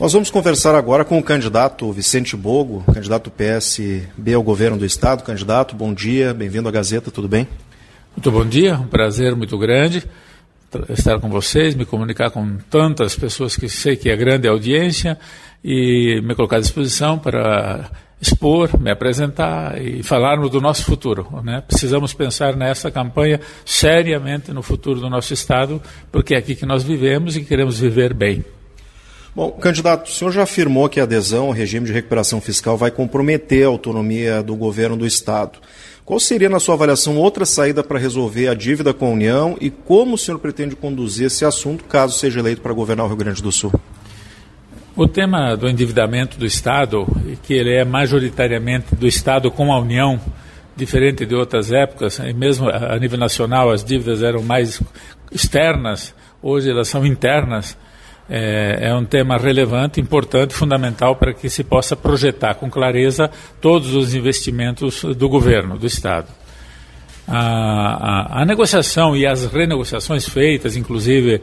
Nós vamos conversar agora com o candidato Vicente Bogo, candidato PSB ao governo do Estado. Candidato, bom dia, bem-vindo à Gazeta, tudo bem? Muito bom dia, um prazer muito grande estar com vocês, me comunicar com tantas pessoas que sei que é grande audiência e me colocar à disposição para expor, me apresentar e falarmos do nosso futuro. Né? Precisamos pensar nessa campanha seriamente no futuro do nosso Estado, porque é aqui que nós vivemos e queremos viver bem. Bom, candidato, o senhor já afirmou que a adesão ao regime de recuperação fiscal vai comprometer a autonomia do governo do Estado. Qual seria, na sua avaliação, outra saída para resolver a dívida com a União e como o senhor pretende conduzir esse assunto caso seja eleito para governar o Rio Grande do Sul? O tema do endividamento do Estado, que ele é majoritariamente do Estado com a União, diferente de outras épocas, e mesmo a nível nacional as dívidas eram mais externas, hoje elas são internas é, é, um tema relevante, importante, fundamental para que se possa projetar com clareza todos os investimentos do governo, do Estado. A, a, a negociação e as renegociações feitas, inclusive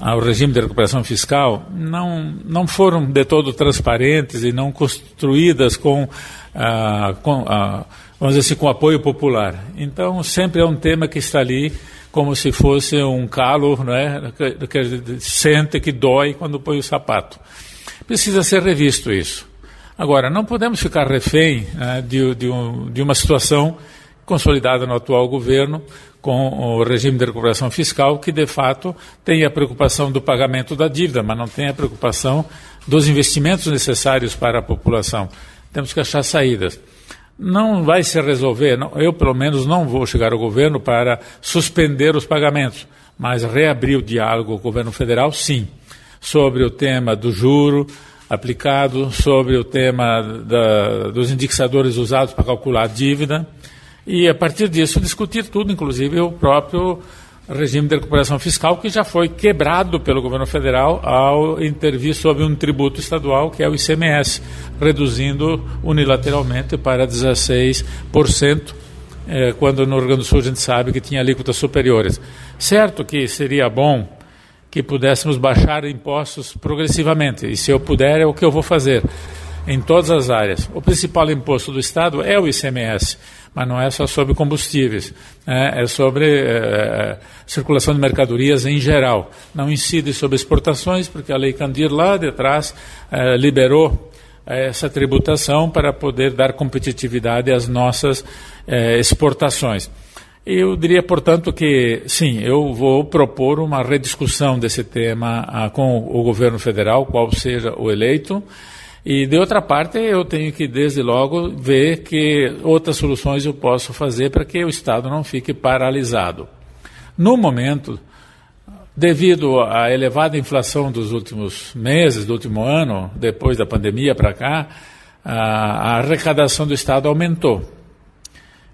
ao regime de recuperação fiscal, não, não foram de todo transparentes e não construídas com, ah, com ah, vamos dizer assim, com apoio popular. Então, sempre é um tema que está ali como se fosse um calo né, que, sente, que dói quando põe o sapato. Precisa ser revisto isso. Agora, não podemos ficar refém né, de, de, um, de uma situação consolidada no atual governo, com o regime de recuperação fiscal, que de fato tem a preocupação do pagamento da dívida, mas não tem a preocupação dos investimentos necessários para a população. Temos que achar saídas não vai se resolver, eu pelo menos não vou chegar ao governo para suspender os pagamentos, mas reabrir o diálogo com o governo federal, sim, sobre o tema do juro aplicado, sobre o tema da, dos indicadores usados para calcular a dívida, e a partir disso discutir tudo, inclusive o próprio regime de recuperação fiscal que já foi quebrado pelo governo federal ao intervir sobre um tributo estadual que é o ICMS, reduzindo unilateralmente para 16%, eh, quando no Rio Grande do Sul a gente sabe que tinha alíquotas superiores. Certo que seria bom que pudéssemos baixar impostos progressivamente, e se eu puder é o que eu vou fazer em todas as áreas. O principal imposto do Estado é o ICMS mas não é só sobre combustíveis, é, é sobre é, circulação de mercadorias em geral. Não incide sobre exportações, porque a Lei Candir lá de trás é, liberou essa tributação para poder dar competitividade às nossas exportações. Eu diria, portanto, que sim, eu vou propor uma rediscussão desse tema ah, com o governo federal, qual seja o eleito, e de outra parte, eu tenho que, desde logo, ver que outras soluções eu posso fazer para que o Estado não fique paralisado. No momento, devido à elevada inflação dos últimos meses, do último ano, depois da pandemia para cá, a, arrecadação do Estado aumentou.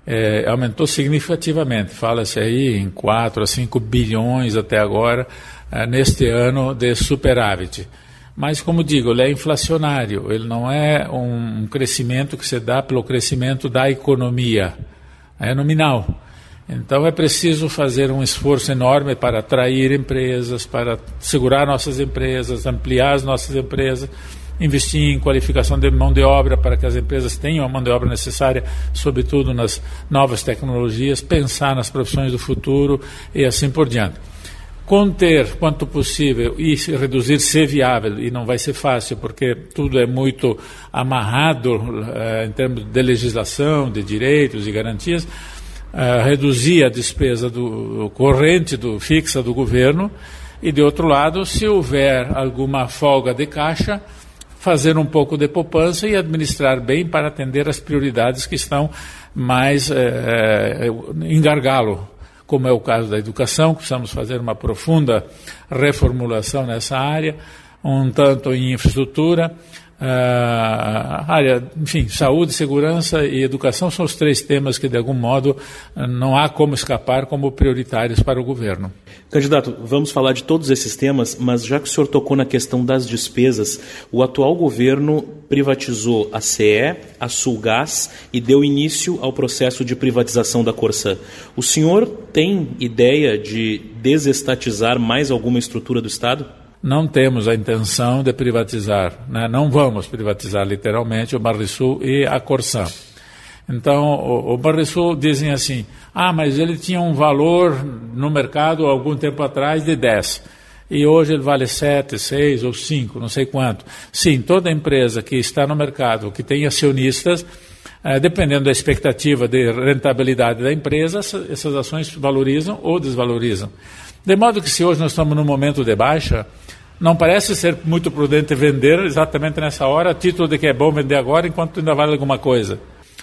É, aumentou significativamente. Fala-se aí em 4 a 5 bilhões até agora, é, neste ano de superávit. Mas, como digo, ele é inflacionário, ele não é um crescimento que se dá pelo crescimento da economia, é nominal. Então é preciso fazer um esforço enorme para atrair empresas, para segurar nossas empresas, ampliar as nossas empresas, investir em qualificação de mão de obra para que as empresas tenham a mão de obra necessária, sobretudo nas novas tecnologias, pensar nas profissões do futuro e assim por diante conter quanto possível e reduzir ser viável, e não vai ser fácil, porque tudo é muito amarrado uh, em termos de legislação, de direitos e garantias, uh, reduzir a despesa do corrente, do fixa do governo, e de outro lado, se houver alguma folga de caixa, fazer um pouco de poupança e administrar bem para atender as prioridades que estão mais uh, em gargalo como é o caso da educação, precisamos fazer uma profunda reformulação nessa área, um tanto em infraestrutura, Uh, área, enfim, saúde, segurança e educação são os três temas que, de algum modo, não há como escapar como prioritários para o governo. Candidato, vamos falar de todos esses temas, mas já que o senhor tocou na questão das despesas, o atual governo privatizou a CE, a Sulgás e deu início ao processo de privatização da Corsã. O senhor tem ideia de desestatizar mais alguma estrutura do Estado? Não temos a intenção de privatizar, né? não vamos privatizar literalmente o Banrisul e a Corsã. Então, o, o Banrisul dizem assim, ah, mas ele tinha um valor no mercado algum tempo atrás de 10 e hoje ele vale 7, 6 ou 5, não sei quanto. Sim, toda empresa que está no mercado, que tem acionistas, eh, dependendo da expectativa de rentabilidade da empresa, essas ações valorizam ou desvalorizam. De modo que se hoje nós estamos num momento de baixa, não parece ser muito prudente vender exatamente nessa hora, a título de que é bom vender agora enquanto ainda vale alguma coisa.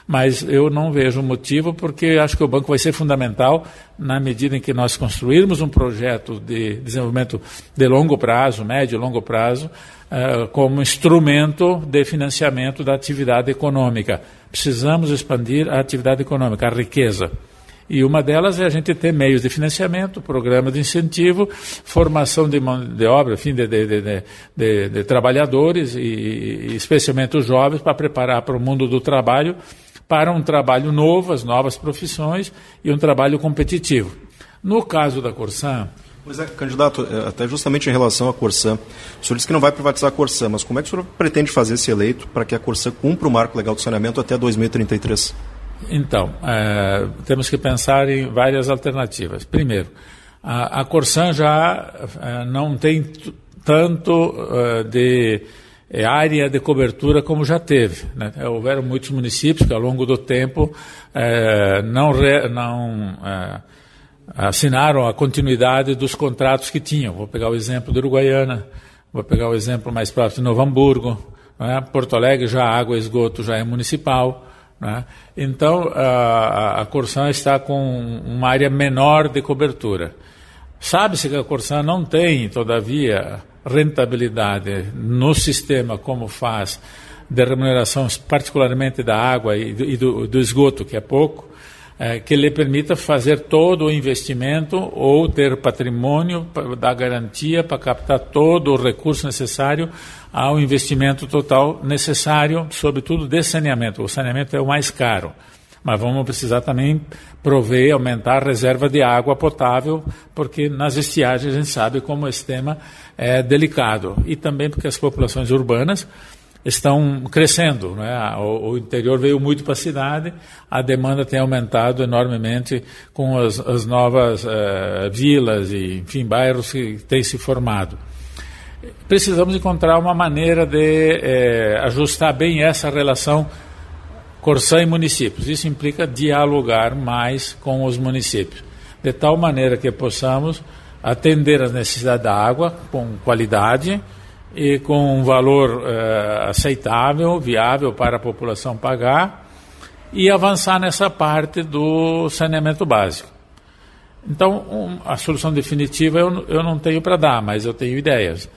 Mas eu não vejo motivo, porque acho que o banco vai ser fundamental na medida em que nós construirmos um projeto de desenvolvimento de longo prazo, médio e longo prazo, uh, como instrumento de financiamento da atividade econômica. Precisamos expandir a atividade econômica, a riqueza. E uma delas é a gente ter meios de financiamento, programa de incentivo, formação de mão de obra, enfim, de, de, de, de trabalhadores, e, e, especialmente os jovens, para preparar para o mundo do trabalho, para um trabalho novo, as novas profissões e um trabalho competitivo. No caso da Corsã, Pois é, candidato, é, até justamente em relação à Corsã, o senhor disse que não vai privatizar a Corsã, mas como é que o senhor pretende fazer esse eleito para que a Corsã cumpra o marco legal do saneamento até 2033? Então, é, temos que pensar em várias alternativas. Primeiro, a, a Corsan já é, não tem tanto é, de é, área de cobertura como já teve. Né? É, houveram muitos municípios que, ao longo do tempo, é, não, re, não assinaram a continuidade dos contratos que tinham. Vou pegar o exemplo de Uruguaiana, vou pegar o exemplo mais próximo de Novo Hamburgo, Porto Alegre já água e esgoto já é municipal. Né? Então, a, a está com uma área menor de cobertura. Sabe-se que a Corsan não tem, todavia, rentabilidade no sistema como faz de remuneração, particularmente da água e do, e do, do esgoto, que é pouco, é, que lhe permita fazer todo o investimento ou ter patrimônio para dar garantia para captar todo o recurso necessário ao investimento total necessário, sobretudo de saneamento. O saneamento é o mais caro. Mas vamos precisar também prover, aumentar a reserva de água potável, porque nas estiagens a gente sabe como esse tema é delicado. E também porque as populações urbanas estão crescendo. Né? O, o, interior veio muito para a cidade, a demanda tem aumentado enormemente com as, as novas uh, vilas e, enfim, bairros que têm se formado precisamos encontrar uma maneira de é, ajustar bem essa relação Corsã e municípios. Isso implica dialogar mais com os municípios, de tal maneira que possamos atender às necessidades da água com qualidade e com um valor é, aceitável, viável para a população pagar e avançar nessa parte do saneamento básico. Então, um, a solução definitiva eu, eu não tenho para dar, mas eu tenho ideias.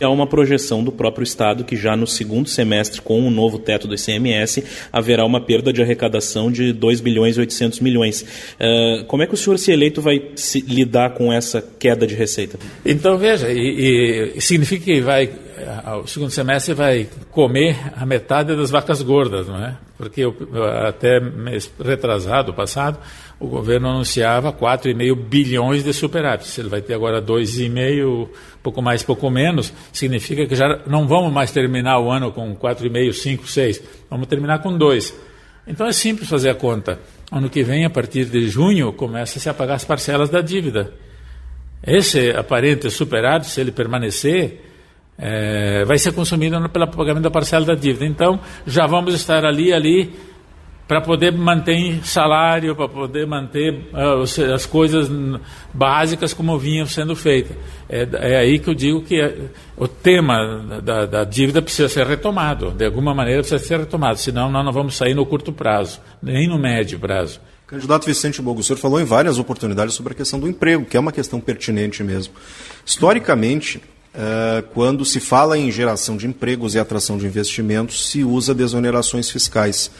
É uma projeção do próprio Estado que já no segundo semestre, com o novo teto do ICMS, haverá uma perda de arrecadação de 2 bilhões e 800 milhões. Uh, como é que o senhor, se eleito, vai se lidar com essa queda de receita? Então, veja, e, e significa que vai, o segundo semestre vai comer a metade das vacas gordas, não é? Porque eu, até mês retrasado, passado, o governo anunciava 4,5 bilhões de superávit. Se ele vai ter agora 2,5, pouco mais, pouco menos, significa que já não vamos mais terminar o ano com 4,5, 5, 6. Vamos terminar com 2. Então é simples fazer a conta. Ano que vem, a partir de junho, começa-se a pagar as parcelas da dívida. Esse aparente superávit, se ele permanecer, é, vai ser consumido pelo pagamento da parcela da dívida. Então, já vamos estar ali, ali para poder manter salário, para poder manter uh, as coisas básicas como vinham sendo feitas. É, é aí que eu digo que é, o tema da, da, dívida precisa ser retomado, de alguma maneira precisa ser retomado, senão nós não vamos sair no curto prazo, nem no médio prazo. Candidato Vicente Bogo, o senhor falou em várias oportunidades sobre a questão do emprego, que é uma questão pertinente mesmo. Historicamente, uh, quando se fala em geração de empregos e atração de investimentos, se usa desonerações fiscais.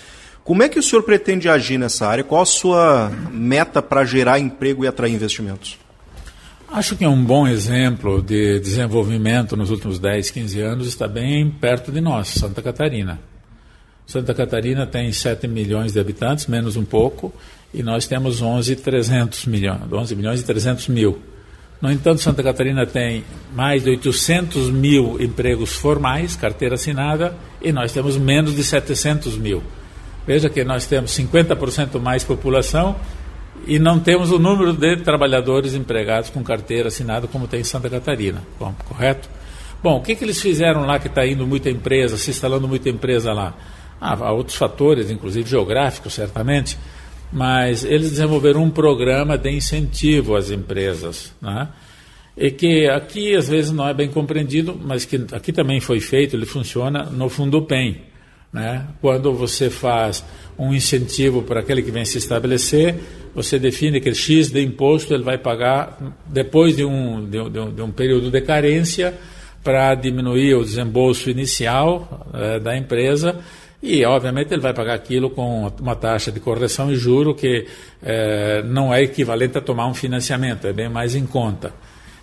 Como é que o senhor pretende agir nessa área? Qual a sua meta para gerar emprego e atrair investimentos? Acho que um bom exemplo de desenvolvimento nos últimos 10, 15 anos está bem perto de nós, Santa Catarina. Santa Catarina tem 7 milhões de habitantes, menos um pouco, e nós temos 11, 300 milhões, 11 milhões e 300 mil. No entanto, Santa Catarina tem mais de 800 mil empregos formais, carteira assinada, e nós temos menos de 700 mil. Veja que nós temos 50% mais população e não temos o número de trabalhadores empregados com carteira assinada como tem em Santa Catarina, correto? Bom, o que, que eles fizeram lá que está indo muita empresa, se instalando muita empresa lá? Ah, há outros fatores, inclusive geográficos, certamente, mas eles desenvolveram um programa de incentivo às empresas, né? e que aqui às vezes não é bem compreendido, mas que aqui também foi feito, ele funciona no Fundo PEN. Né? Quando você faz um incentivo para aquele que vem se estabelecer, você define que X de imposto ele vai pagar depois de um, de, de, de um período de carência para diminuir o desembolso inicial eh, da empresa e, obviamente, ele vai pagar aquilo com uma taxa de correção e juro que eh, não é equivalente a tomar um financiamento, é bem mais em conta.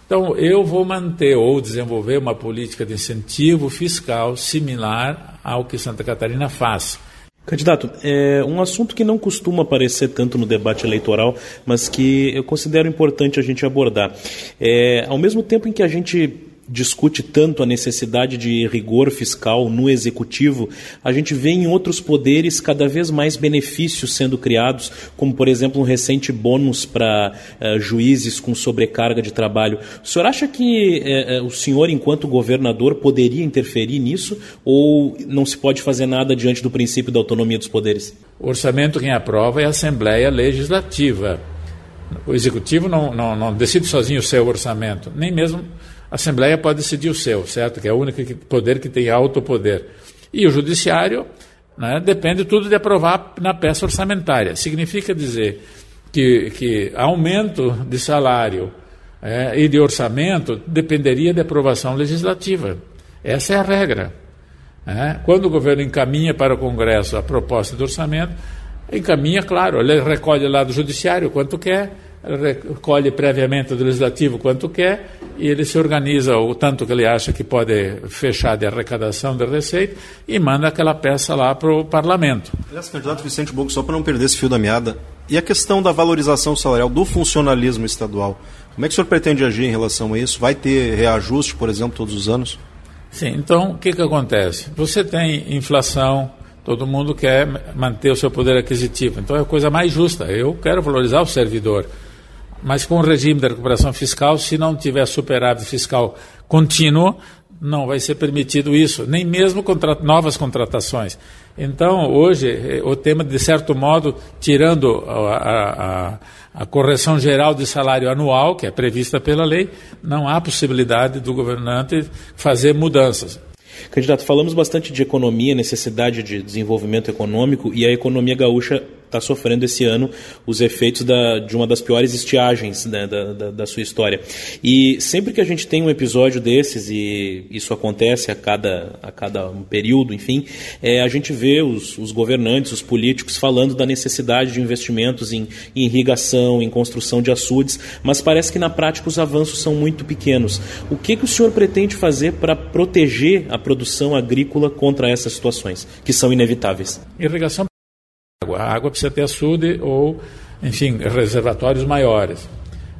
Então, eu vou manter ou desenvolver uma política de incentivo fiscal similar ao que Santa Catarina faz. Candidato, é um assunto que não costuma aparecer tanto no debate eleitoral, mas que eu considero importante a gente abordar. É, ao mesmo tempo em que a gente discute tanto a necessidade de rigor fiscal no executivo, a gente vê em outros poderes cada vez mais benefícios sendo criados, como por exemplo um recente bônus para uh, juízes com sobrecarga de trabalho. O senhor acha que uh, o senhor, enquanto governador, poderia interferir nisso ou não se pode fazer nada diante do princípio da autonomia dos poderes? O orçamento quem aprova é a Assembleia Legislativa. O Executivo não, não, não decide sozinho o seu orçamento, nem mesmo a Assembleia pode decidir o seu, certo? Que é o único poder que tem alto poder. E o Judiciário né, depende tudo de aprovar na peça orçamentária. Significa dizer que, que aumento de salário é, e de orçamento dependeria de aprovação legislativa. Essa é a regra. É. Quando o governo encaminha para o Congresso a proposta de orçamento, encaminha, claro, ele recolhe lá do Judiciário quanto quer recolhe previamente do legislativo quanto quer e ele se organiza o tanto que ele acha que pode fechar de arrecadação de receita e manda aquela peça lá para o parlamento. Aliás, candidato Vicente Boco, só para não perder esse fio da meada, e a questão da valorização salarial do funcionalismo estadual, como é que o senhor pretende agir em relação a isso? Vai ter reajuste, por exemplo, todos os anos? Sim, então o que, que acontece? Você tem inflação, todo mundo quer manter o seu poder aquisitivo, então é a coisa mais justa. Eu quero valorizar o servidor. Mas com o regime da recuperação fiscal, se não tiver superávit fiscal contínuo, não vai ser permitido isso, nem mesmo contra novas contratações. Então, hoje, eh, o tema, de certo modo, tirando a, a, a, correção geral de salário anual, que é prevista pela lei, não há possibilidade do governante fazer mudanças. Candidato, falamos bastante de economia, necessidade de desenvolvimento econômico e a economia gaúcha está sofrendo esse ano os efeitos da, de uma das piores estiagens né, da, da, da, sua história. E sempre que a gente tem um episódio desses, e isso acontece a cada, a cada um período, enfim, é, a gente vê os, os governantes, os políticos falando da necessidade de investimentos em, em irrigação, em construção de açudes, mas parece que na prática os avanços são muito pequenos. O que, que o senhor pretende fazer para proteger a produção agrícola contra essas situações, que são inevitáveis? Irrigação água. A água precisa ter açude ou, enfim, reservatórios maiores.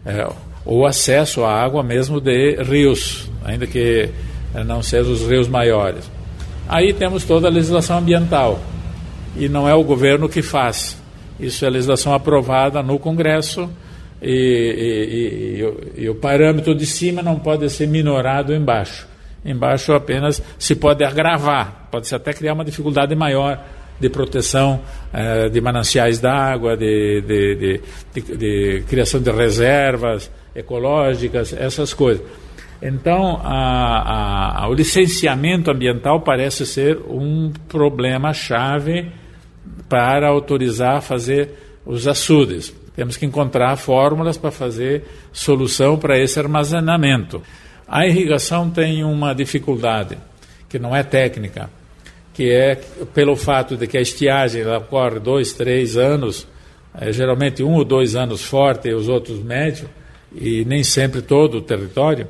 É, ou acesso à água mesmo de rios, ainda que é, não sejam os rios maiores. Aí temos toda a legislação ambiental. E não é o governo que faz. Isso é legislação aprovada no Congresso e, e, e, e o parâmetro de cima não pode ser minorado embaixo. Embaixo apenas se pode agravar, pode-se até criar uma dificuldade maior de proteção eh, de mananciais d'água, de, de, de, de, criação de reservas ecológicas, essas coisas. Então, a, a, o licenciamento ambiental parece ser um problema chave para autorizar fazer os açudes. Temos que encontrar fórmulas para fazer solução para esse armazenamento. A irrigação tem uma dificuldade, que não é técnica que é pelo fato de que a estiagem ocorre dois, três anos, é, geralmente um ou dois anos forte e os outros médio, e nem sempre todo o território,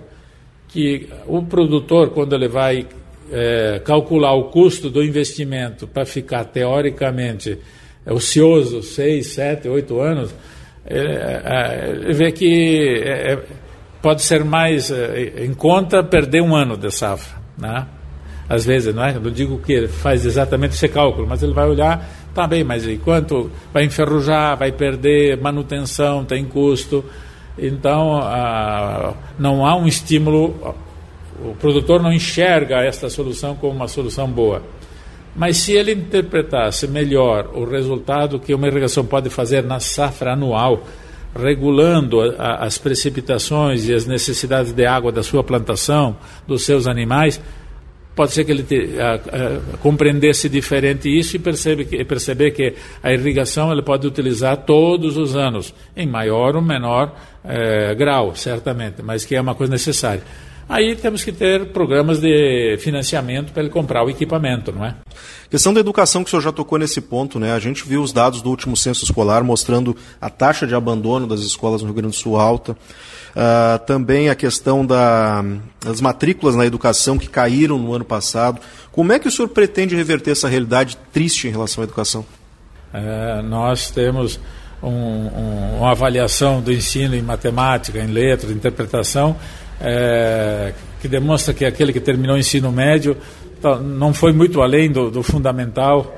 que o produtor, quando ele vai é, calcular o custo do investimento para ficar teoricamente ocioso, seis, sete, oito anos, ele, é, ele vê que é, é pode ser mais em conta perder um ano de safra, né? Às vezes, não é? Não digo que faz exatamente esse cálculo, mas ele vai olhar, tá bem, mas enquanto vai enferrujar, vai perder manutenção, tem custo, então ah, não há um estímulo, o produtor não enxerga esta solução como uma solução boa. Mas se ele interpretasse melhor o resultado que uma irrigação pode fazer na safra anual, regulando a, as precipitações e as necessidades de água da sua plantação, dos seus animais, pode ser que ele te, a, a, compreendesse diferente isso e percebe que, perceber que a irrigação ele pode utilizar todos os anos, em maior ou menor eh, grau, certamente, mas que é uma coisa necessária. Aí temos que ter programas de financiamento para ele comprar o equipamento, não é? Questão da educação que o senhor já tocou nesse ponto, né? A gente viu os dados do último censo escolar mostrando a taxa de abandono das escolas no Rio Grande do Sul alta. Uh, também a questão da, das matrículas na educação que caíram no ano passado. Como é que o senhor pretende reverter essa realidade triste em relação à educação? É, nós temos um, um, uma avaliação do ensino em matemática, em letras, interpretação, é, que demonstra que aquele que terminou o ensino médio tá, não foi muito além do, do fundamental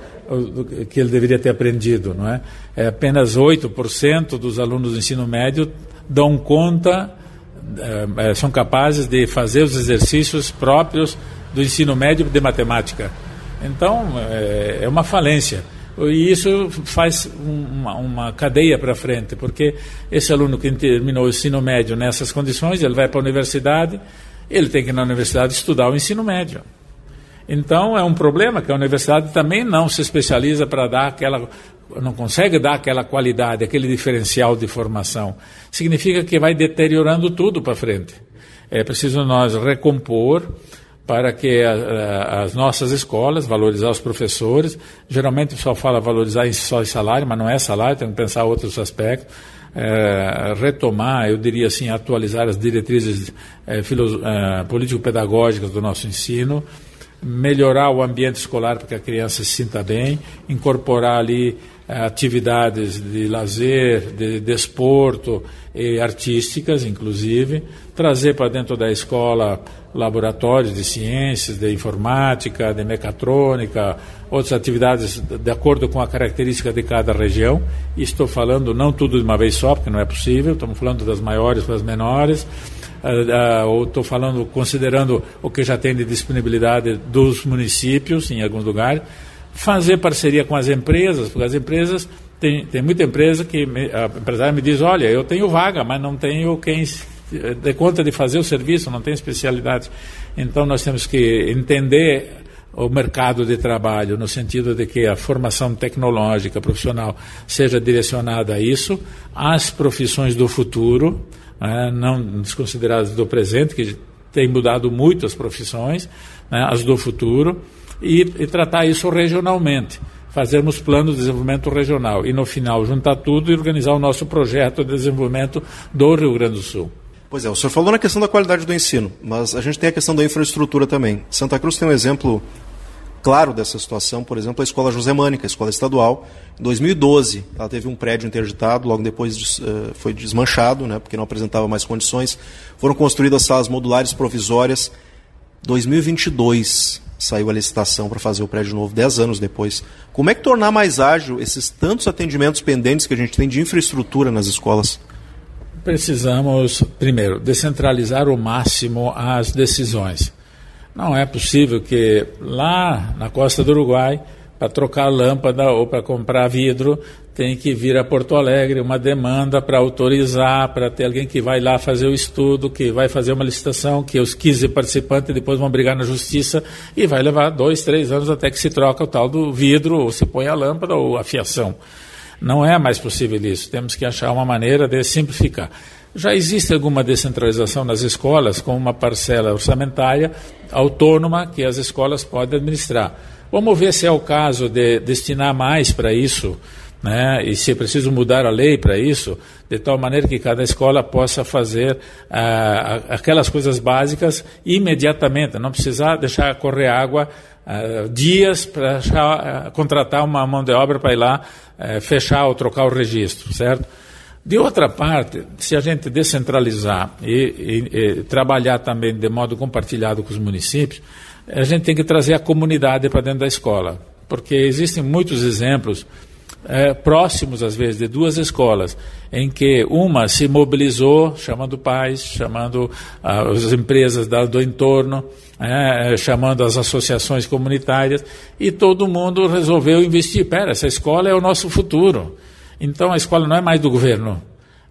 que ele deveria ter aprendido. Não é? é apenas 8% dos alunos do ensino médio dão conta, é, é, são capazes de fazer os exercícios próprios do ensino médio de matemática. Então, é, é uma falência. E isso faz uma, uma cadeia para frente, porque esse aluno que terminou o ensino médio nessas condições, ele vai para a universidade, ele tem que ir na universidade estudar o ensino médio. Então é um problema que a universidade também não se especializa para dar aquela, não consegue dar aquela qualidade, aquele diferencial de formação. Significa que vai deteriorando tudo para frente. É preciso nós recompor para que a, a, as nossas escolas, valorizar os professores, geralmente o pessoal fala valorizar só salário, mas não é salário, tem que pensar outros aspectos, é, retomar, eu diria assim, atualizar as diretrizes é, é, político-pedagógicas do nosso ensino, melhorar o ambiente escolar para que a criança se sinta bem, incorporar ali atividades de lazer, de desporto e artísticas, inclusive, trazer para dentro da escola laboratórios de ciências, de informática, de mecatrônica, outras atividades de acordo com a característica de cada região. E estou falando não tudo de uma vez só, porque não é possível, estamos falando das maiores para as menores. Uh, uh, ou estou falando, considerando o que já tem de disponibilidade dos municípios, em alguns lugares, fazer parceria com as empresas, porque as empresas, tem, tem muita empresa que me, a empresária me diz, olha, eu tenho vaga, mas não tenho quem dê conta de fazer o serviço, não tem especialidade. Então nós temos que entender o mercado de trabalho, no sentido de que a formação tecnológica profissional seja direcionada a isso, às profissões do futuro, né, não desconsideradas do presente, que tem mudado muito as profissões, né, as do futuro, e, e tratar isso regionalmente fazermos plano de desenvolvimento regional e no final juntar tudo e organizar o nosso projeto de desenvolvimento do Rio Grande do Sul. Pois é, o senhor falou na questão da qualidade do ensino, mas a gente tem a questão da infraestrutura também. Santa Cruz tem um exemplo claro dessa situação, por exemplo, a Escola José Mânica, a escola estadual. Em 2012, ela teve um prédio interditado, logo depois uh, foi desmanchado, né, porque não apresentava mais condições. Foram construídas salas modulares provisórias. 2022, saiu a licitação para fazer o prédio novo, 10 anos depois. Como é que tornar mais ágil esses tantos atendimentos pendentes que a gente tem de infraestrutura nas escolas? Precisamos, primeiro, descentralizar o máximo as decisões. Não é possível que lá na costa do Uruguai, para trocar lâmpada ou para comprar vidro, tem que vir a Porto Alegre uma demanda para autorizar, para ter alguém que vai lá fazer o estudo, que vai fazer uma licitação, que os 15 participantes depois vão brigar na justiça e vai levar dois, três anos até que se troca o tal do vidro, ou se põe a lâmpada ou a fiação. Não é mais possível isso. Temos que achar uma maneira de simplificar. Já existe alguma descentralização nas escolas, com uma parcela orçamentária autônoma que as escolas podem administrar. Vamos ver se é o caso de destinar mais para isso né? e se é preciso mudar a lei para isso, de tal maneira que cada escola possa fazer ah, aquelas coisas básicas imediatamente, não precisar deixar correr água ah, dias para ah, contratar uma mão de obra para ir lá eh, fechar ou trocar o registro, certo? De outra parte, se a gente descentralizar e, e, e, trabalhar também de modo compartilhado com os municípios, a gente tem que trazer a comunidade para dentro da escola, porque existem muitos exemplos é, próximos, às vezes, de duas escolas, em que uma se mobilizou, chamando pais, chamando ah, as empresas da, do entorno, é, chamando as associações comunitárias, e todo mundo resolveu investir. Pera, essa escola é o nosso futuro. Então a escola não é mais do governo.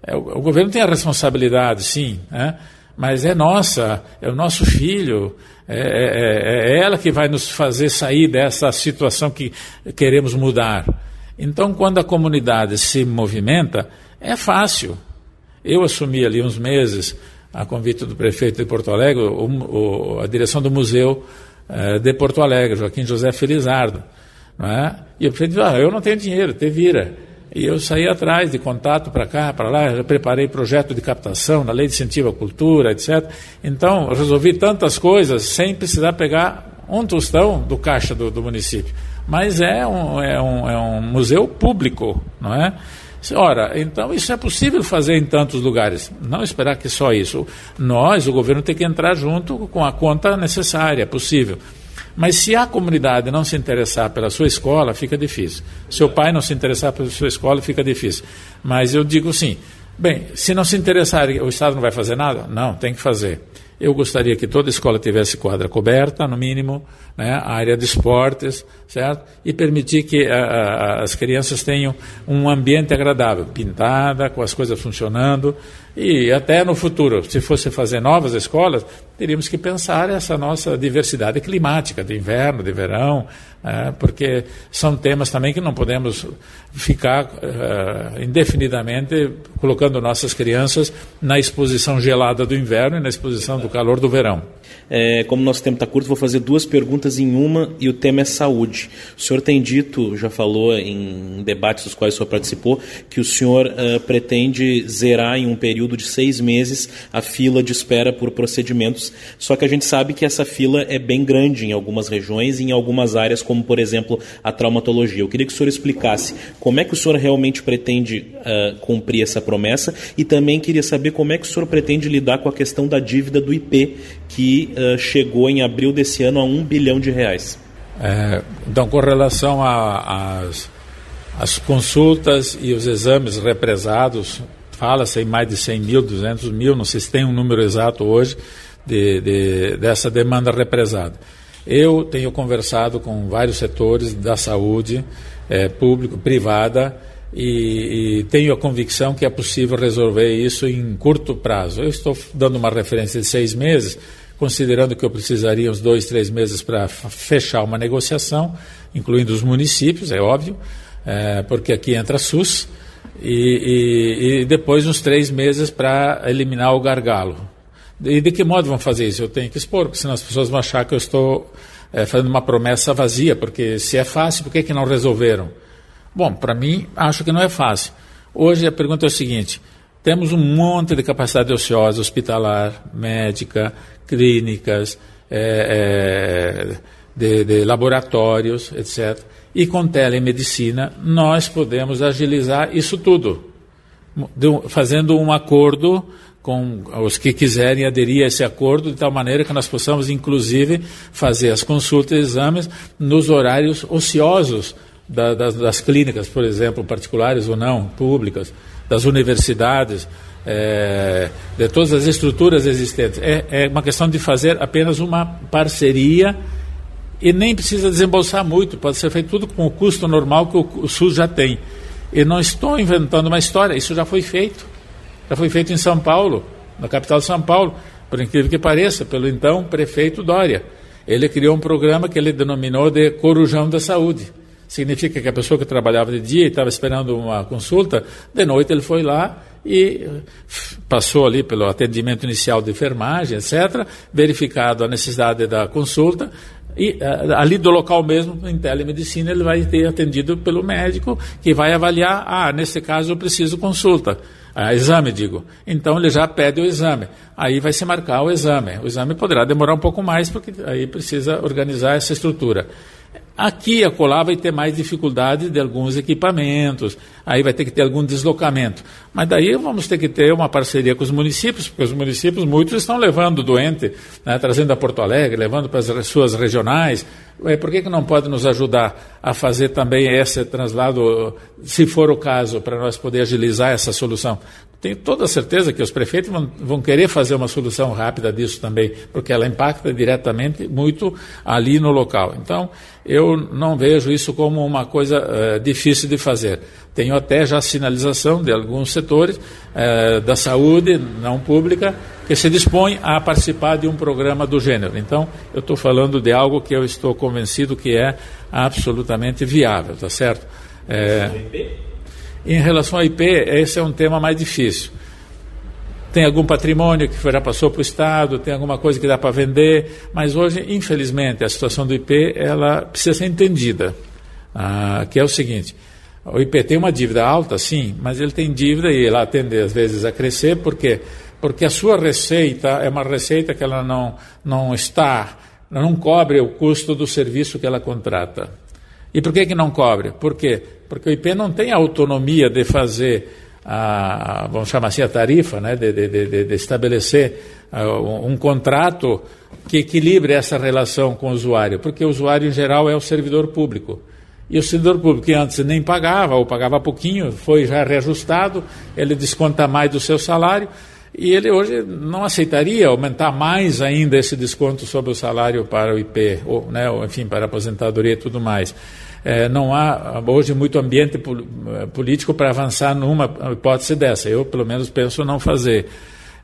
É, o, o, governo tem a responsabilidade, sim, né? mas é nossa, é o nosso filho, é, é, é, é ela que vai nos fazer sair dessa situação que queremos mudar. Então, quando a comunidade se movimenta, é fácil. Eu assumi ali uns meses, a convite do prefeito de Porto Alegre, o, o, a direção do Museu eh, de Porto Alegre, Joaquim José Felizardo. É? E o prefeito disse, ah, eu não tenho dinheiro, te vira. E eu saí atrás de contato para cá, para lá, já preparei projeto de captação na lei de incentivo à cultura, etc. Então, resolvi tantas coisas sem precisar pegar um tostão do caixa do, do município mas é um, é, um, é um museu público, não é? Ora, então isso é possível fazer em tantos lugares. Não esperar que só isso. Nós, o governo, tem que entrar junto com a conta necessária, é possível. Mas se a comunidade não se interessar pela sua escola, fica difícil. Se o pai não se interessar pela sua escola, fica difícil. Mas eu digo sim. Bem, se não se interessar, o Estado não vai fazer nada? Não, tem que fazer. Eu gostaria que toda escola tivesse quadra coberta, no mínimo, né, área de esportes, certo? E permitir que a, a, as crianças tenham um ambiente agradável, pintada, com as coisas funcionando. E até no futuro, se fosse fazer novas escolas, teríamos que pensar essa nossa diversidade climática, de inverno, de verão, né, porque são temas também que não podemos ficar uh, indefinidamente colocando nossas crianças na exposição gelada do inverno e na exposição do calor do verão. É, como nosso tempo está curto, vou fazer duas perguntas em uma e o tema é saúde. O senhor tem dito, já falou em debates dos quais o senhor participou, que o senhor uh, pretende zerar em um período de seis meses a fila de espera por procedimentos. Só que a gente sabe que essa fila é bem grande em algumas regiões e em algumas áreas, como por exemplo a traumatologia. Eu queria que o senhor explicasse como é que o senhor realmente pretende uh, cumprir essa promessa e também queria saber como é que o senhor pretende lidar com a questão da dívida do IP, que uh, chegou em abril desse ano a um bilhão de reais. É, então, com relação às consultas e os exames represados, fala-se em mais de 100 mil, 200 mil, não sei se tem um número exato hoje, de, de, dessa demanda represada. Eu tenho conversado com vários setores da saúde, é, público, privada, e, e, tenho a convicção que é possível resolver isso em curto prazo. Eu estou dando uma referência de seis meses, considerando que eu precisaria uns dois, três meses para fechar uma negociação, incluindo os municípios, é óbvio, é, porque aqui entra a SUS, e, e, e depois uns três meses para eliminar o gargalo. E de que modo vão fazer isso? Eu tenho que expor, porque senão as pessoas vão achar que eu estou é, fazendo uma promessa vazia, porque se é fácil, por que, que não resolveram? Bom, para mim, acho que não é fácil. Hoje a pergunta é o seguinte: temos um monte de capacidade ociosa, hospitalar, médica, clínicas, é, é, de, de laboratórios, etc. E com telemedicina nós podemos agilizar isso tudo, fazendo um acordo com os que quiserem aderir a esse acordo, de tal maneira que nós possamos, inclusive, fazer as consultas e exames nos horários ociosos da, das, das, clínicas, por exemplo, particulares ou não, públicas, das universidades, é, de todas as estruturas existentes. É, é uma questão de fazer apenas uma parceria e nem precisa desembolsar muito, pode ser feito tudo com o custo normal que o, o SUS já tem. E não estou inventando uma história, isso já foi feito. Já foi feito em São Paulo, na capital de São Paulo, por incrível que pareça, pelo então prefeito Dória. Ele criou um programa que ele denominou de Corujão da Saúde. Significa que a pessoa que trabalhava de dia e estava esperando uma consulta, de noite ele foi lá e passou ali pelo atendimento inicial de enfermagem, etc., verificado a necessidade da consulta, e uh, ali do local mesmo, em telemedicina, ele vai ter atendido pelo médico que vai avaliar, ah, nesse caso eu preciso consulta. Ah, exame, digo. Então ele já pede o exame. Aí vai se marcar o exame. O exame poderá demorar um pouco mais, porque aí precisa organizar essa estrutura. Aqui a colar vai ter mais dificuldade de alguns equipamentos, aí vai ter que ter algum deslocamento. Mas daí vamos ter que ter uma parceria com os municípios, porque os municípios, muitos estão levando o doente, né, trazendo a Porto Alegre, levando para as suas regionais. Por que, que não pode nos ajudar a fazer também esse traslado, se for o caso, para nós poder agilizar essa solução? Tenho toda a certeza que os prefeitos vão, querer fazer uma solução rápida disso também, porque ela impacta diretamente muito ali no local. Então, eu não vejo isso como uma coisa uh, difícil de fazer. Tenho até já sinalização de alguns setores uh, da saúde não pública que se dispõem a participar de um programa do gênero. Então, eu estou falando de algo que eu estou convencido que é absolutamente viável, tá certo? É, em relação ao IP, esse é um tema mais difícil. Tem algum patrimônio que já passou para o Estado, tem alguma coisa que dá para vender, mas hoje, infelizmente, a situação do IP ela precisa ser entendida. Ah, que é o seguinte: o IP tem uma dívida alta, sim, mas ele tem dívida e ela tende às vezes a crescer, por quê? Porque a sua receita é uma receita que ela não, não está, não cobre o custo do serviço que ela contrata. E por que, que não cobre? Por quê? Porque o IP não tem autonomia de fazer, a, vamos chamar assim, a tarifa, né? de, de, de, de estabelecer uh, um contrato que equilibre essa relação com o usuário, porque o usuário, em geral, é o servidor público. E o servidor público, que antes nem pagava, ou pagava pouquinho, foi já reajustado, ele desconta mais do seu salário, e ele hoje não aceitaria aumentar mais ainda esse desconto sobre o salário para o IP, ou, né, ou enfim, para a aposentadoria e tudo mais. É, não há hoje muito ambiente político para avançar numa hipótese dessa. Eu, pelo menos, penso não fazer.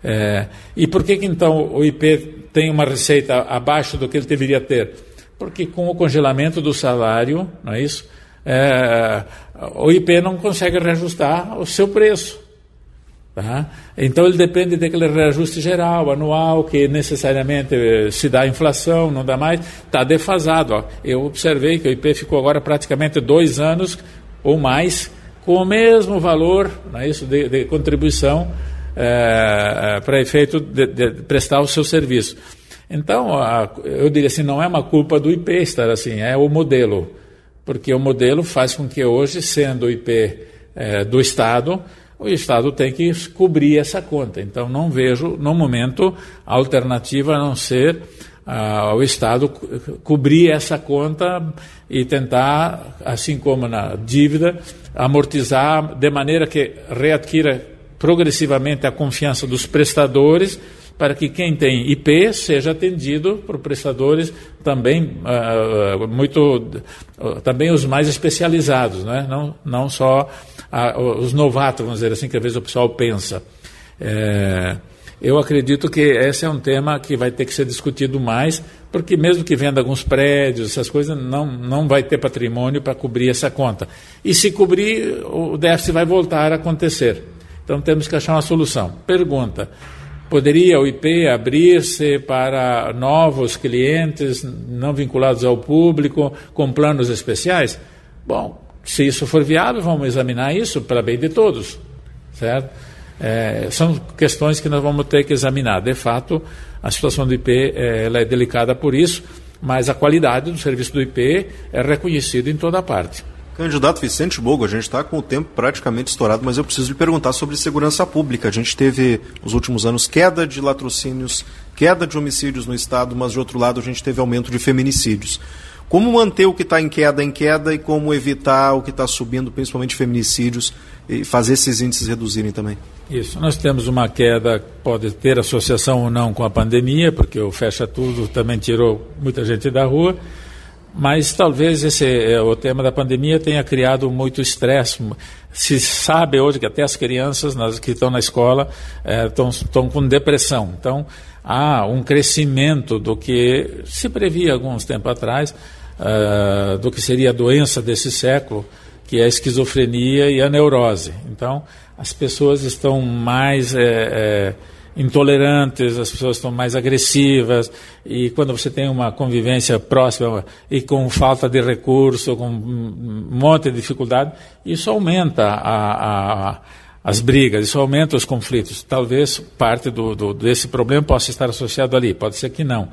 É, e por que, que então o IP tem uma receita abaixo do que ele deveria ter? Porque com o congelamento do salário, não é isso? É, o IP não consegue reajustar o seu preço. Tá? Então ele depende daquele reajuste geral, anual, que necessariamente eh, se dá inflação, não dá mais, está defasado. Ó. Eu observei que o IP ficou agora praticamente dois anos ou mais com o mesmo valor é isso, de, de contribuição é, para efeito de, de, prestar o seu serviço. Então, a, eu diria assim, não é uma culpa do IP estar assim, é o modelo. Porque o modelo faz com que hoje, sendo o IP é, do Estado, o Estado tem que cobrir essa conta. Então, não vejo, no momento, alternativa a não ser uh, o Estado cobrir essa conta e tentar, assim como na dívida, amortizar de maneira que readquira progressivamente a confiança dos prestadores para que quem tem IP seja atendido por prestadores também uh, muito uh, também os mais especializados, né? não, não só uh, os novatos, vamos dizer assim, que às vezes o pessoal pensa. É, eu acredito que esse é um tema que vai ter que ser discutido mais, porque mesmo que venda alguns prédios, essas coisas, não, não vai ter patrimônio para cobrir essa conta. E se cobrir, o déficit vai voltar a acontecer. Então temos que achar uma solução. Pergunta: Poderia o IP abrir-se para novos clientes não vinculados ao público com planos especiais? Bom, se isso for viável, vamos examinar isso para bem de todos, certo? É, são questões que nós vamos ter que examinar. De fato, a situação do IP é, ela é delicada por isso, mas a qualidade do serviço do IP é reconhecida em toda parte. Candidato Vicente Bogo, a gente está com o tempo praticamente estourado, mas eu preciso lhe perguntar sobre segurança pública. A gente teve, nos últimos anos, queda de latrocínios, queda de homicídios no Estado, mas, de outro lado, a gente teve aumento de feminicídios. Como manter o que está em queda em queda e como evitar o que está subindo, principalmente feminicídios, e fazer esses índices reduzirem também? Isso. Nós temos uma queda, pode ter associação ou não com a pandemia, porque o fecha tudo também tirou muita gente da rua mas talvez esse é, o tema da pandemia tenha criado muito estresse. Se sabe hoje que até as crianças nas, que estão na escola estão é, com depressão. Então, há um crescimento do que se previa alguns tempos atrás, uh, do que seria a doença desse século, que é a esquizofrenia e a neurose. Então, as pessoas estão mais. É, intolerantes, as pessoas estão mais agressivas, e quando você tem uma convivência próxima e com falta de recurso, com um monte de dificuldade, isso aumenta a, a, as brigas, isso aumenta os conflitos. Talvez parte do, do, desse problema possa estar associado ali, pode ser que não.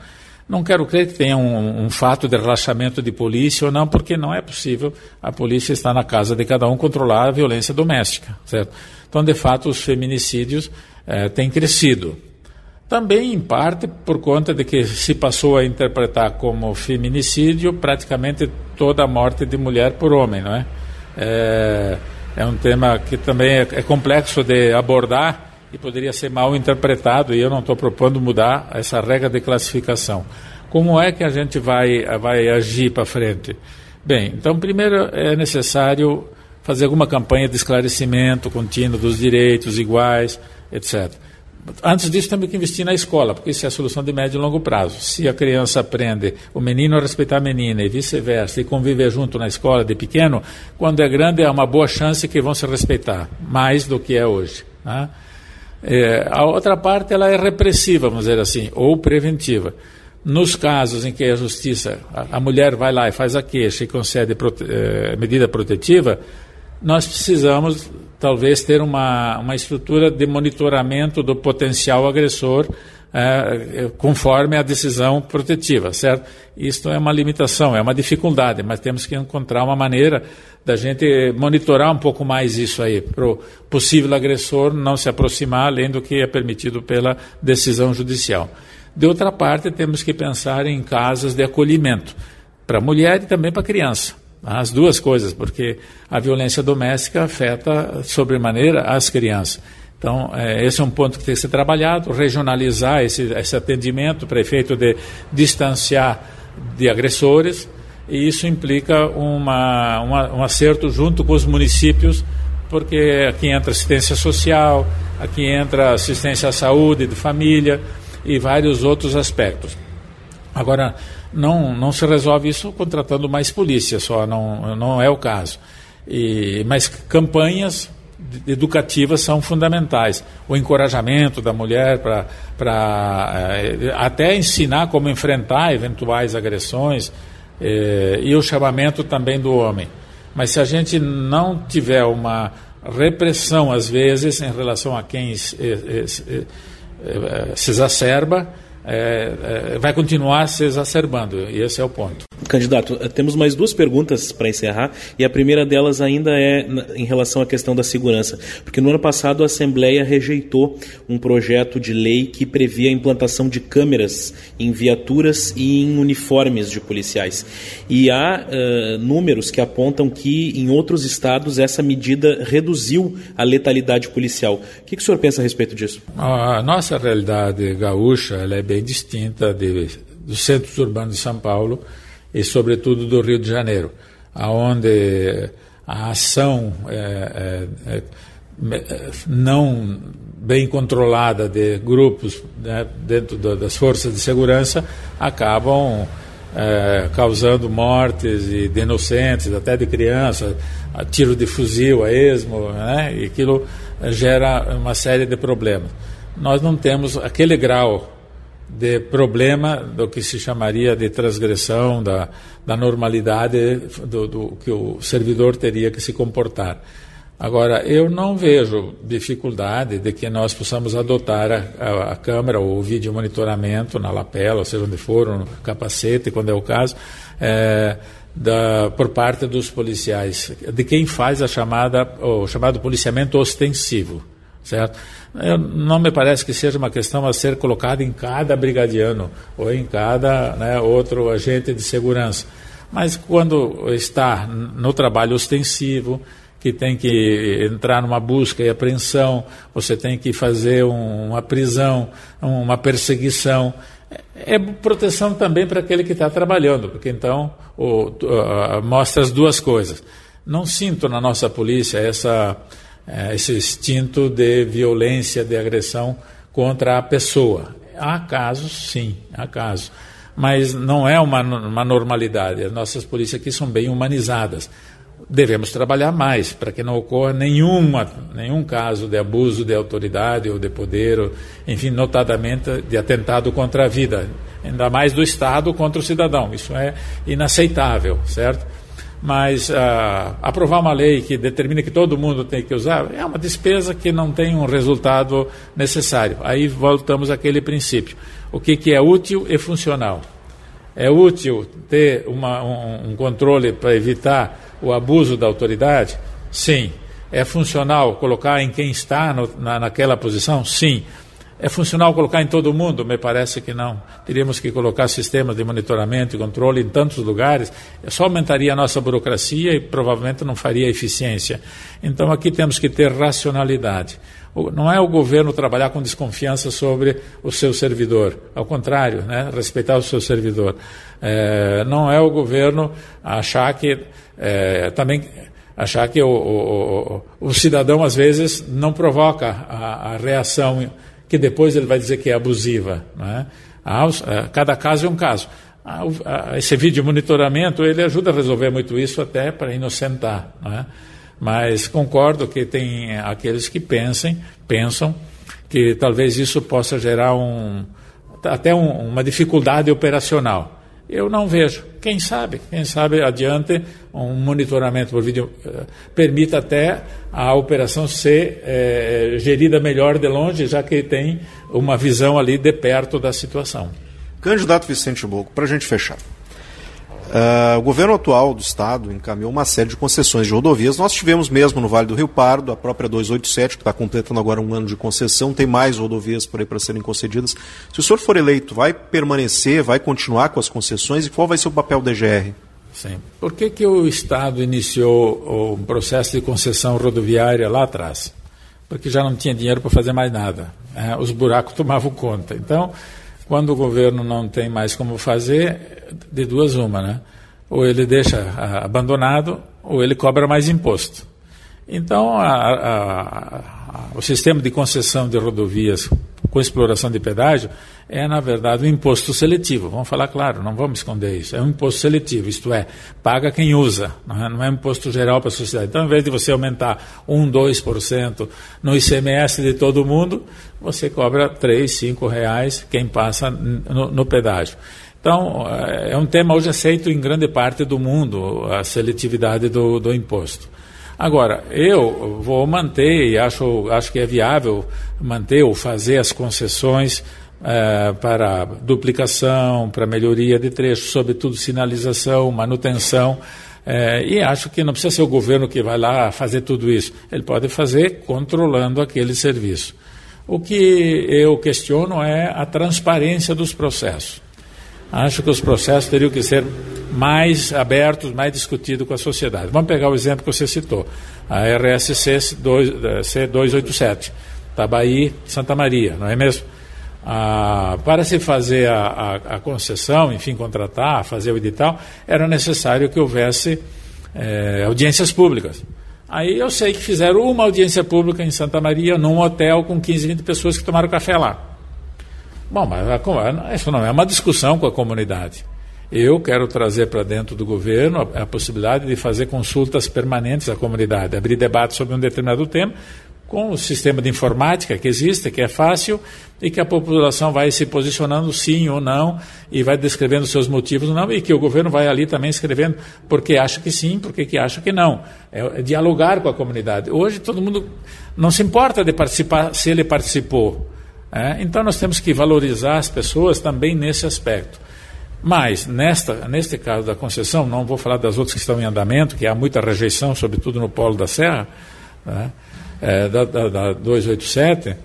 Não quero crer que tenha um, um, fato de relaxamento de polícia ou não, porque não é possível a polícia estar na casa de cada um controlar a violência doméstica, certo? Então, de fato, os feminicídios eh, têm crescido. Também, em parte, por conta de que se passou a interpretar como feminicídio praticamente toda a morte de mulher por homem, não é? É, é um tema que também é, é complexo de abordar e poderia ser mal interpretado, e eu não estou propondo mudar essa regra de classificação. Como é que a gente vai, vai agir para frente? Bem, então, primeiro é necessário fazer alguma campanha de esclarecimento contínuo dos direitos iguais, etc. Antes disso, temos que investir na escola, porque isso é a solução de médio e longo prazo. Se a criança aprende o menino a respeitar a menina e vice-versa, e conviver junto na escola de pequeno, quando é grande, é uma boa chance que vão se respeitar, mais do que é hoje. Né? É, a outra parte ela é repressiva, vamos dizer assim, ou preventiva. Nos casos em que a justiça, a, a mulher vai lá e faz a queixa e concede prote, é, medida protetiva, nós precisamos talvez ter uma, uma estrutura de monitoramento do potencial agressor é, conforme a decisão protetiva, certo? Isto é uma limitação, é uma dificuldade, mas temos que encontrar uma maneira da gente monitorar um pouco mais isso aí, para o possível agressor não se aproximar além do que é permitido pela decisão judicial. De outra parte, temos que pensar em casas de acolhimento para mulher e também para criança. As duas coisas, porque a violência doméstica afeta sobremaneira as crianças. Então, é, esse é um ponto que tem que ser trabalhado, regionalizar esse, esse atendimento para efeito de distanciar de agressores, e isso implica uma, uma, um acerto junto com os municípios, porque aqui entra assistência social, aqui entra assistência à saúde de família e vários outros aspectos. Agora, não, não se resolve isso contratando mais polícia só, não, não é o caso. E, mas campanhas educativas são fundamentais. O encorajamento da mulher para eh, até ensinar como enfrentar eventuais agressões eh, e o chamamento também do homem. Mas se a gente não tiver uma repressão, às vezes, em relação a quem se, se exacerba, é, é, vai continuar se exacerbando, e esse é o ponto. Candidato, eh, temos mais duas perguntas para encerrar, e a primeira delas ainda é em relação à questão da segurança, porque no ano passado a Assembleia rejeitou um projeto de lei que previa a implantação de câmeras em viaturas e em uniformes de policiais. E há uh, números que apontam que em outros estados essa medida reduziu a letalidade policial. O que, que o senhor pensa a respeito disso? A nossa realidade gaúcha é bem distinta de, dos centros urbanos de São Paulo e, sobretudo, do Rio de Janeiro, aonde a ação é, é, é, não bem controlada de grupos né, dentro das forças de segurança acabam é, causando mortes e de inocentes, até de crianças, tiro de fuzil, a esmo, né, e aquilo gera uma série de problemas. Nós não temos aquele grau de problema do que se chamaria de transgressão da, da normalidade do, do, que o servidor teria que se comportar. Agora, eu não vejo dificuldade de que nós possamos adotar a, a, a câmera ou o vídeo monitoramento na lapela, ou seja onde for, no capacete, quando é o caso, é, da, por parte dos policiais, de quem faz a chamada, o chamado policiamento ostensivo certo? Eu, não me parece que seja uma questão a ser colocada em cada brigadiano ou em cada né, outro agente de segurança. Mas quando está no trabalho ostensivo, que tem que entrar numa busca e apreensão, você tem que fazer um, uma prisão, uma perseguição. É, é proteção também para aquele que está trabalhando, porque então o, uh, mostra as duas coisas. Não sinto na nossa polícia essa é, esse instinto de violência, de agressão contra a pessoa. Há casos, sim, há casos. Mas não é uma, uma normalidade. As nossas polícias aqui são bem humanizadas. Devemos trabalhar mais para que não ocorra nenhuma, nenhum caso de abuso de autoridade ou de poder, ou, enfim, notadamente de atentado contra a vida, ainda mais do Estado contra o cidadão. Isso é inaceitável, certo? Mas uh, aprovar uma lei que determina que todo mundo tem que usar é uma despesa que não tem um resultado necessário. Aí voltamos àquele princípio. O que, que é útil e funcional? É útil ter uma, um, um controle para evitar o abuso da autoridade? Sim. É funcional colocar em quem está no, na, naquela posição? Sim. É funcional colocar em todo mundo? Me parece que não. Teríamos que colocar sistemas de monitoramento e controle em tantos lugares. Só aumentaria a nossa burocracia e provavelmente não faria eficiência. Então aqui temos que ter racionalidade. Não é o governo trabalhar com desconfiança sobre o seu servidor. Ao contrário, né? respeitar o seu servidor. É, não é o governo achar que é, também achar que o, o, o, o, cidadão às vezes não provoca a, a reação que depois ele vai dizer que é abusiva. Né? Cada caso é um caso. Esse vídeo de monitoramento ele ajuda a resolver muito isso até para inocentar. Né? Mas concordo que tem aqueles que pensem, pensam que talvez isso possa gerar um, até um, uma dificuldade operacional. Eu não vejo. Quem sabe? Quem sabe adiante um monitoramento por vídeo uh, permita até a operação ser uh, gerida melhor de longe, já que tem uma visão ali de perto da situação. Candidato Vicente Boco, para a gente fechar. Uh, o governo atual do estado encaminhou uma série de concessões de rodovias. Nós tivemos mesmo no Vale do Rio Pardo, a própria 287, que está completando agora um ano de concessão, tem mais rodovias por aí para serem concedidas. Se o senhor for eleito, vai permanecer, vai continuar com as concessões e qual vai ser o papel do DGR? Sim. Por que, que o Estado iniciou um processo de concessão rodoviária lá atrás? Porque já não tinha dinheiro para fazer mais nada. Né? Os buracos tomavam conta. Então, quando o governo não tem mais como fazer, de duas uma, né? Ou ele deixa abandonado, ou ele cobra mais imposto. Então, a, a, a, o sistema de concessão de rodovias com exploração de pedágio é, na verdade, um imposto seletivo. Vamos falar claro, não vamos esconder isso. É um imposto seletivo, isto é, paga quem usa, não é, não é um imposto geral para a sociedade. Então, ao invés de você aumentar 1, 2% no ICMS de todo mundo, você cobra 3, 5 reais quem passa no, no pedágio. Então, é um tema hoje aceito em grande parte do mundo, a seletividade do, do imposto. Agora, eu vou manter e acho, acho que é viável manter ou fazer as concessões é, para duplicação, para melhoria de trechos, sobretudo sinalização, manutenção. É, e acho que não precisa ser o governo que vai lá fazer tudo isso. Ele pode fazer controlando aquele serviço. O que eu questiono é a transparência dos processos. Acho que os processos teriam que ser mais abertos, mais discutidos com a sociedade. Vamos pegar o exemplo que você citou, a RSC C287, Tabaí, Santa Maria, não é mesmo? Ah, para se fazer a, a, a, concessão, enfim, contratar, fazer o edital, era necessário que houvesse é, audiências públicas. Aí eu sei que fizeram uma audiência pública em Santa Maria, num hotel com 15, 20 pessoas que tomaram café lá. Bom, mas isso não é uma discussão com a comunidade. Eu quero trazer para dentro do governo a, a, possibilidade de fazer consultas permanentes à comunidade, abrir debate sobre um determinado tema, com o sistema de informática que existe, que é fácil, e que a população vai se posicionando sim ou não, e vai descrevendo seus motivos ou não, e que o governo vai ali também escrevendo porque acha que sim, porque que acha que não. É, é dialogar com a comunidade. Hoje todo mundo não se importa de participar se ele participou. É? Então nós temos que valorizar as pessoas também nesse aspecto. Mas, nesta, neste caso da concessão, não vou falar das outras que estão em andamento, que há muita rejeição, sobretudo no polo da Serra, né? é, da, da, da 287,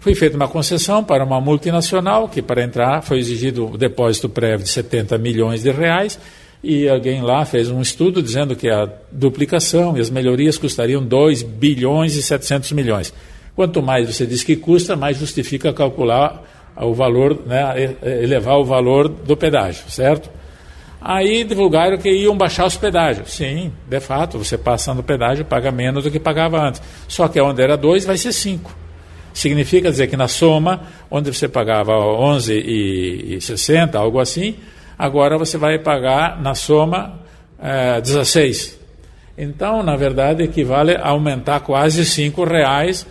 foi feita uma concessão para uma multinacional, que para entrar foi exigido o depósito prévio de 70 milhões de reais, e alguém lá fez um estudo dizendo que a duplicação e as melhorias custariam 2 bilhões e 700 milhões. Quanto mais você diz que custa, mais justifica calcular o valor, né, elevar o valor do pedágio, certo? Aí divulgaram que iam baixar os pedágios. Sim, de fato, você passando o pedágio paga menos do que pagava antes. Só que onde era 2 vai ser 5. Significa dizer que na soma, onde você pagava 11,60, algo assim, agora você vai pagar na soma é, 16. Então, na verdade, equivale a aumentar quase 5 reais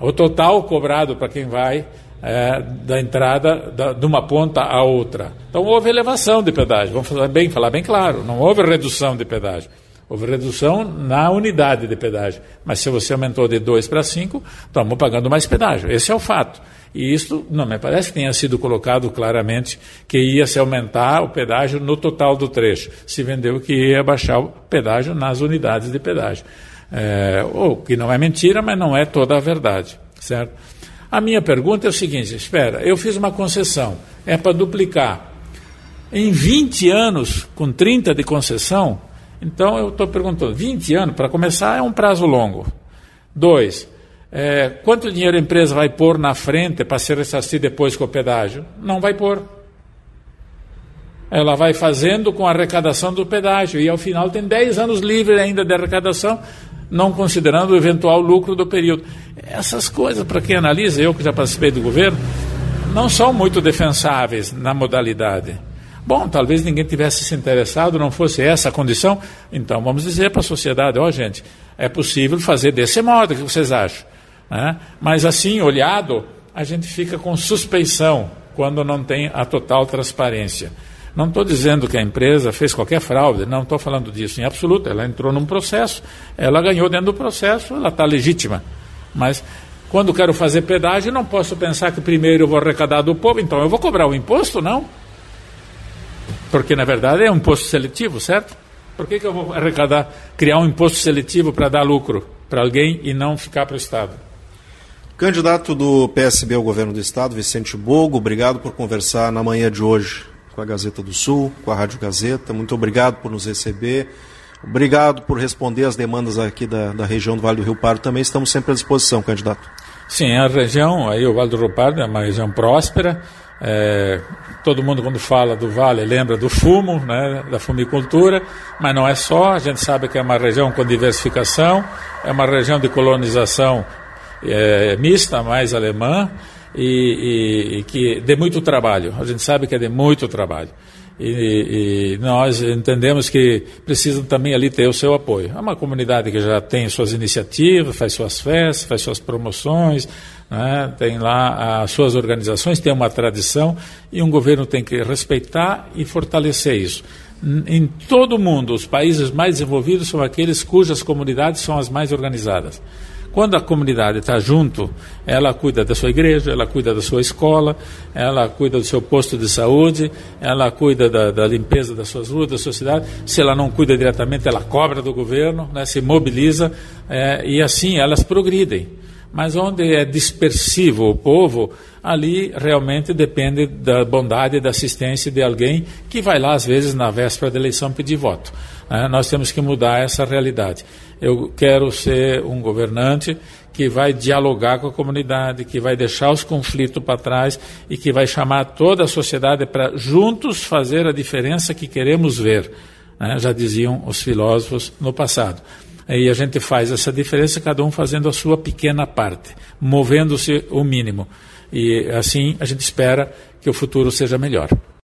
o total cobrado para quem vai é, da entrada da, de uma ponta à outra. Então houve elevação de pedágio, vamos falar bem, falar bem claro, não houve redução de pedágio. Houve redução na unidade de pedágio. Mas se você aumentou de 2 para 5, estamos pagando mais pedágio. Esse é o fato. E isso não me parece que tenha sido colocado claramente que ia se aumentar o pedágio no total do trecho. Se vendeu que ia baixar o pedágio nas unidades de pedágio. É, o que não é mentira, mas não é toda a verdade. Certo? A minha pergunta é o seguinte: espera, eu fiz uma concessão, é para duplicar. Em 20 anos, com 30 de concessão, então eu estou perguntando: 20 anos, para começar, é um prazo longo. Dois, é, quanto dinheiro a empresa vai pôr na frente para se ressarcir depois com o pedágio? Não vai pôr. Ela vai fazendo com a arrecadação do pedágio e ao final tem 10 anos livre ainda de arrecadação, não considerando o eventual lucro do período. Essas coisas, para quem analisa, eu que já participei do governo, não são muito defensáveis na modalidade. Bom, talvez ninguém tivesse se interessado, não fosse essa a condição, então vamos dizer para a sociedade: ó, oh, gente, é possível fazer desse modo, o que vocês acham? Né? Mas assim, olhado, a gente fica com suspeição quando não tem a total transparência. Não estou dizendo que a empresa fez qualquer fraude, não estou falando disso em absoluto. Ela entrou num processo, ela ganhou dentro do processo, ela está legítima. Mas quando quero fazer pedágio, não posso pensar que primeiro eu vou arrecadar do povo, então eu vou cobrar o imposto, não. Porque na verdade é um imposto seletivo, certo? Por que, que eu vou arrecadar, criar um imposto seletivo para dar lucro para alguém e não ficar para o Estado? Candidato do PSB ao governo do Estado, Vicente Bogo, obrigado por conversar na manhã de hoje com a Gazeta do Sul, com a Rádio Gazeta. Muito obrigado por nos receber. Obrigado por responder as demandas aqui da, da região do Vale do Rio Pardo. Também estamos sempre à disposição, candidato. Sim, a região, aí o Vale do Rio Pardo é uma região próspera. É, todo mundo quando fala do Vale lembra do fumo, né, da fumicultura, mas não é só. A gente sabe que é uma região com diversificação, é uma região de colonização é, mista, mais alemã e, e, e, que dê muito trabalho. A gente sabe que é de muito trabalho. E, e, nós entendemos que precisam também ali ter o seu apoio. É uma comunidade que já tem suas iniciativas, faz suas festas, faz suas promoções, né? tem lá as suas organizações, tem uma tradição e um governo tem que respeitar e fortalecer isso. Em todo o mundo, os países mais desenvolvidos são aqueles cujas comunidades são as mais organizadas. Quando a comunidade está junto, ela cuida da sua igreja, ela cuida da sua escola, ela cuida do seu posto de saúde, ela cuida da, da limpeza das suas ruas, da sua cidade. Se ela não cuida diretamente, ela cobra do governo, né, se mobiliza é, e assim elas progridem. Mas onde é dispersivo o povo, ali realmente depende da bondade e da assistência de alguém que vai lá, às vezes, na véspera da eleição pedir voto. Né? Nós temos que mudar essa realidade. Eu quero ser um governante que vai dialogar com a comunidade, que vai deixar os conflitos para trás e que vai chamar toda a sociedade para juntos fazer a diferença que queremos ver. Né? Já diziam os filósofos no passado. E a gente faz essa diferença, cada um fazendo a sua pequena parte, movendo-se o mínimo. E assim a gente espera que o futuro seja melhor.